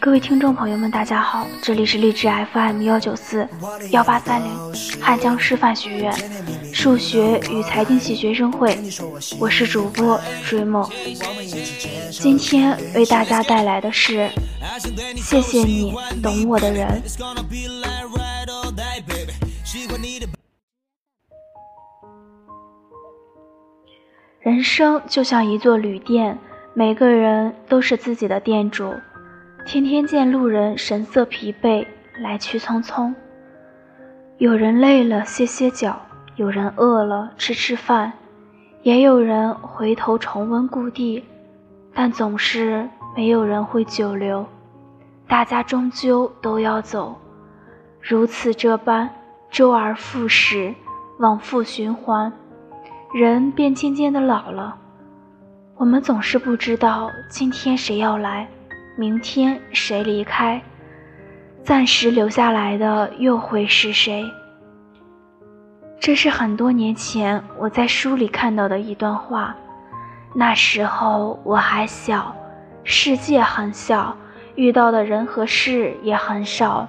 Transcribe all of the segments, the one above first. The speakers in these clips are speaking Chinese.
各位听众朋友们，大家好，这里是励志 FM 幺九四幺八三零汉江师范学院数学与财经系学生会，我是主播追梦。今天为大家带来的是，谢谢你懂我的人。人生就像一座旅店，每个人都是自己的店主。天天见路人神色疲惫，来去匆匆。有人累了歇歇脚，有人饿了吃吃饭，也有人回头重温故地，但总是没有人会久留。大家终究都要走，如此这般，周而复始，往复循环，人便渐渐的老了。我们总是不知道今天谁要来。明天谁离开，暂时留下来的又会是谁？这是很多年前我在书里看到的一段话。那时候我还小，世界很小，遇到的人和事也很少，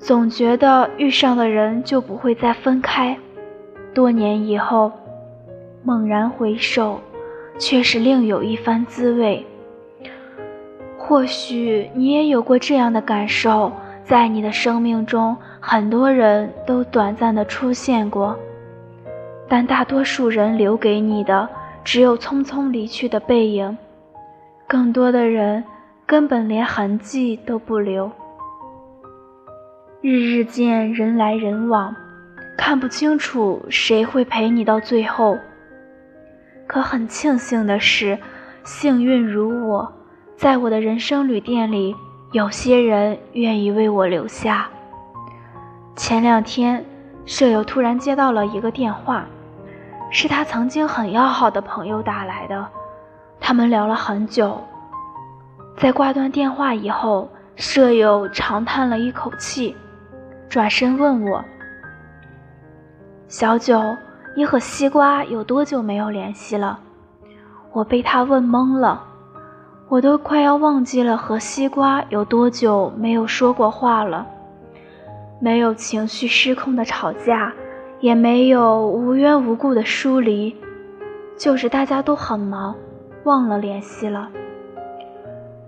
总觉得遇上的人就不会再分开。多年以后，猛然回首，却是另有一番滋味。或许你也有过这样的感受，在你的生命中，很多人都短暂的出现过，但大多数人留给你的只有匆匆离去的背影，更多的人根本连痕迹都不留。日日见人来人往，看不清楚谁会陪你到最后。可很庆幸的是，幸运如我。在我的人生旅店里，有些人愿意为我留下。前两天，舍友突然接到了一个电话，是他曾经很要好的朋友打来的。他们聊了很久，在挂断电话以后，舍友长叹了一口气，转身问我：“小九，你和西瓜有多久没有联系了？”我被他问懵了。我都快要忘记了和西瓜有多久没有说过话了，没有情绪失控的吵架，也没有无缘无故的疏离，就是大家都很忙，忘了联系了。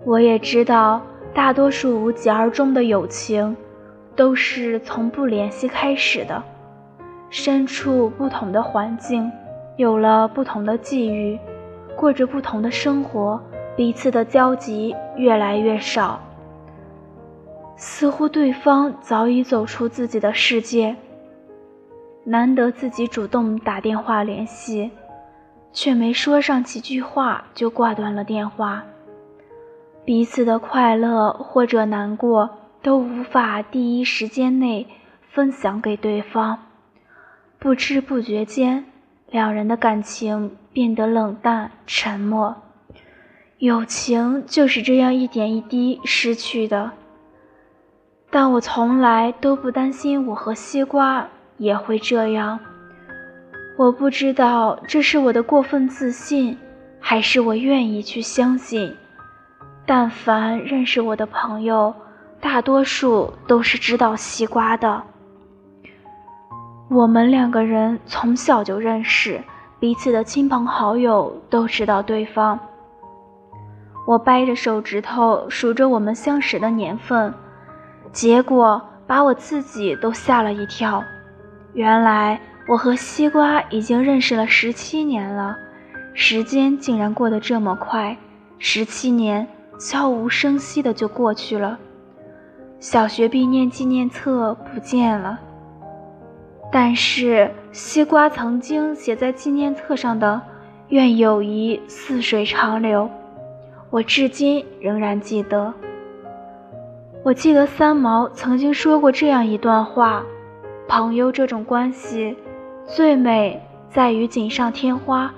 我也知道，大多数无疾而终的友情，都是从不联系开始的，身处不同的环境，有了不同的际遇，过着不同的生活。彼此的交集越来越少，似乎对方早已走出自己的世界。难得自己主动打电话联系，却没说上几句话就挂断了电话。彼此的快乐或者难过都无法第一时间内分享给对方，不知不觉间，两人的感情变得冷淡沉默。友情就是这样一点一滴失去的，但我从来都不担心我和西瓜也会这样。我不知道这是我的过分自信，还是我愿意去相信。但凡认识我的朋友，大多数都是知道西瓜的。我们两个人从小就认识，彼此的亲朋好友都知道对方。我掰着手指头数着我们相识的年份，结果把我自己都吓了一跳。原来我和西瓜已经认识了十七年了，时间竟然过得这么快，十七年悄无声息的就过去了。小学毕业纪念册不见了，但是西瓜曾经写在纪念册上的“愿友谊似水长流”。我至今仍然记得。我记得三毛曾经说过这样一段话：朋友这种关系，最美在于锦上添花，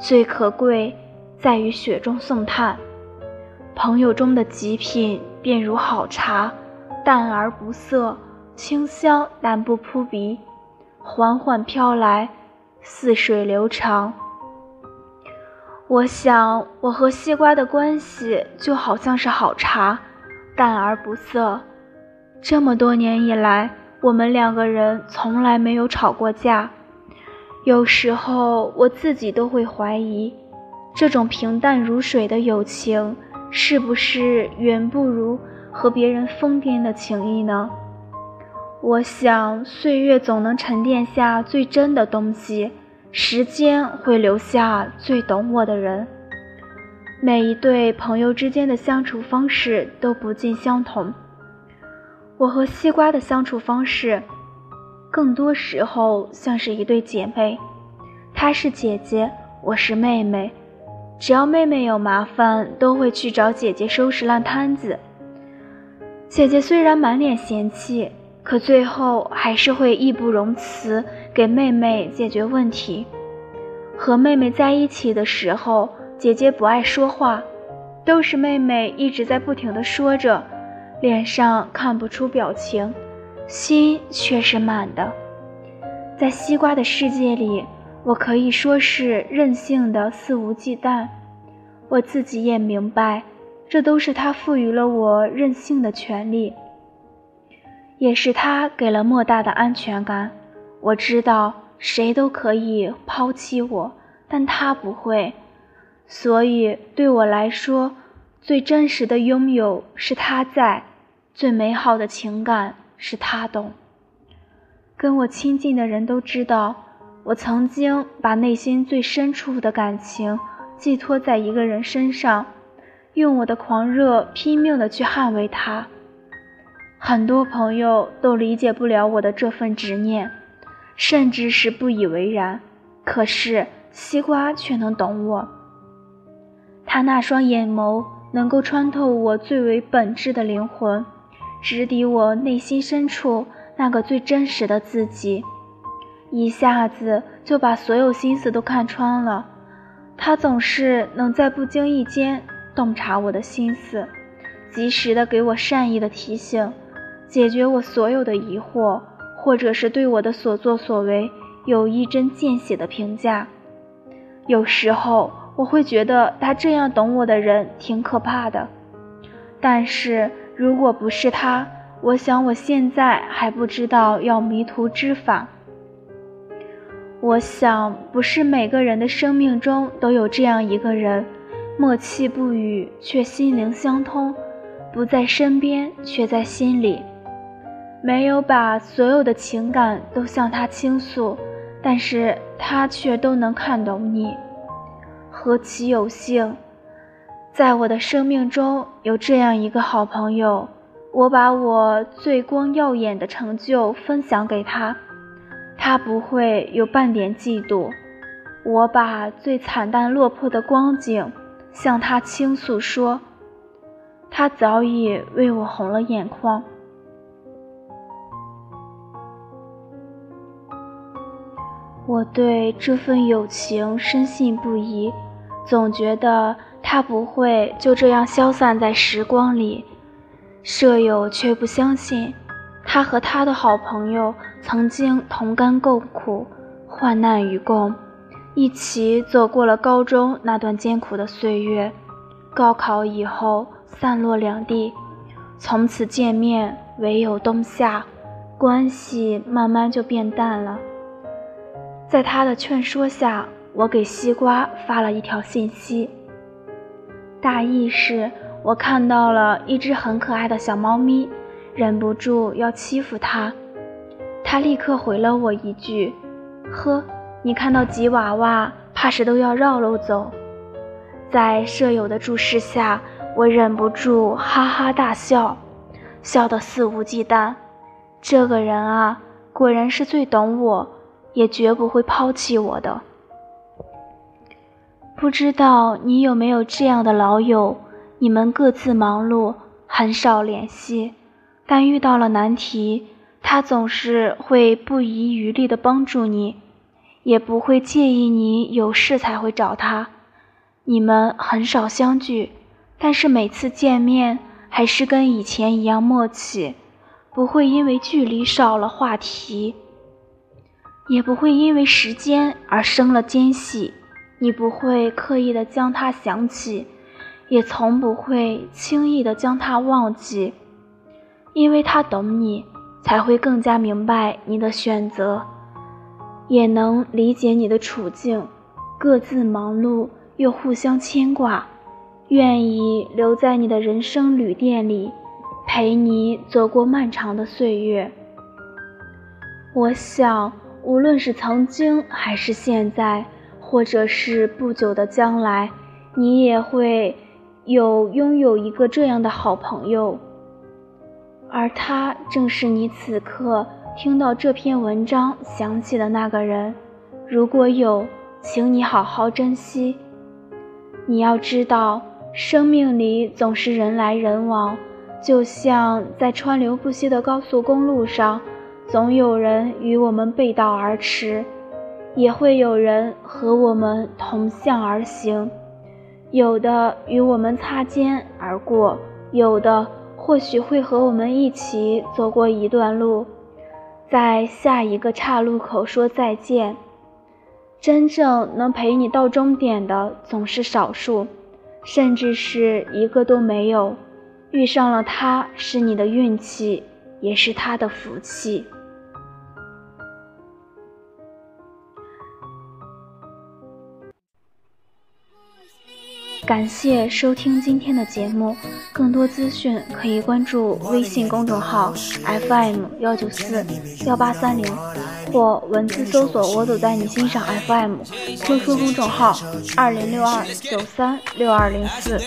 最可贵在于雪中送炭。朋友中的极品，便如好茶，淡而不涩，清香但不扑鼻，缓缓飘来，似水流长。我想，我和西瓜的关系就好像是好茶，淡而不涩。这么多年以来，我们两个人从来没有吵过架。有时候我自己都会怀疑，这种平淡如水的友情，是不是远不如和别人疯癫的情谊呢？我想，岁月总能沉淀下最真的东西，时间会留下最懂我的人。每一对朋友之间的相处方式都不尽相同。我和西瓜的相处方式，更多时候像是一对姐妹。她是姐姐，我是妹妹。只要妹妹有麻烦，都会去找姐姐收拾烂摊子。姐姐虽然满脸嫌弃。可最后还是会义不容辞给妹妹解决问题。和妹妹在一起的时候，姐姐不爱说话，都是妹妹一直在不停的说着，脸上看不出表情，心却是满的。在西瓜的世界里，我可以说是任性的肆无忌惮。我自己也明白，这都是他赋予了我任性的权利。也是他给了莫大的安全感。我知道谁都可以抛弃我，但他不会。所以对我来说，最真实的拥有是他在，最美好的情感是他懂。跟我亲近的人都知道，我曾经把内心最深处的感情寄托在一个人身上，用我的狂热拼命的去捍卫他。很多朋友都理解不了我的这份执念，甚至是不以为然。可是西瓜却能懂我，他那双眼眸能够穿透我最为本质的灵魂，直抵我内心深处那个最真实的自己，一下子就把所有心思都看穿了。他总是能在不经意间洞察我的心思，及时的给我善意的提醒。解决我所有的疑惑，或者是对我的所作所为有一针见血的评价。有时候我会觉得他这样懂我的人挺可怕的，但是如果不是他，我想我现在还不知道要迷途知返。我想，不是每个人的生命中都有这样一个人，默契不语却心灵相通，不在身边却在心里。没有把所有的情感都向他倾诉，但是他却都能看懂你，何其有幸！在我的生命中有这样一个好朋友，我把我最光耀眼的成就分享给他，他不会有半点嫉妒；我把最惨淡落魄的光景向他倾诉说，他早已为我红了眼眶。我对这份友情深信不疑，总觉得它不会就这样消散在时光里。舍友却不相信，他和他的好朋友曾经同甘共苦，患难与共，一起走过了高中那段艰苦的岁月。高考以后散落两地，从此见面唯有冬夏，关系慢慢就变淡了。在他的劝说下，我给西瓜发了一条信息，大意是我看到了一只很可爱的小猫咪，忍不住要欺负它。他立刻回了我一句：“呵，你看到吉娃娃，怕是都要绕路走。”在舍友的注视下，我忍不住哈哈大笑，笑得肆无忌惮。这个人啊，果然是最懂我。也绝不会抛弃我的。不知道你有没有这样的老友？你们各自忙碌，很少联系，但遇到了难题，他总是会不遗余力地帮助你，也不会介意你有事才会找他。你们很少相聚，但是每次见面还是跟以前一样默契，不会因为距离少了话题。也不会因为时间而生了间隙，你不会刻意的将它想起，也从不会轻易的将它忘记，因为他懂你，才会更加明白你的选择，也能理解你的处境。各自忙碌又互相牵挂，愿意留在你的人生旅店里，陪你走过漫长的岁月。我想，无论是曾经，还是现在，或者是不久的将来，你也会有拥有一个这样的好朋友，而他正是你此刻听到这篇文章想起的那个人。如果有。请你好好珍惜。你要知道，生命里总是人来人往，就像在川流不息的高速公路上，总有人与我们背道而驰，也会有人和我们同向而行。有的与我们擦肩而过，有的或许会和我们一起走过一段路，在下一个岔路口说再见。真正能陪你到终点的总是少数，甚至是一个都没有。遇上了他是你的运气，也是他的福气。感谢收听今天的节目，更多资讯可以关注微信公众号 FM 幺九四幺八三零，或文字搜索“我走在你心上 FM”，QQ 公众号二零六二九三六二零四。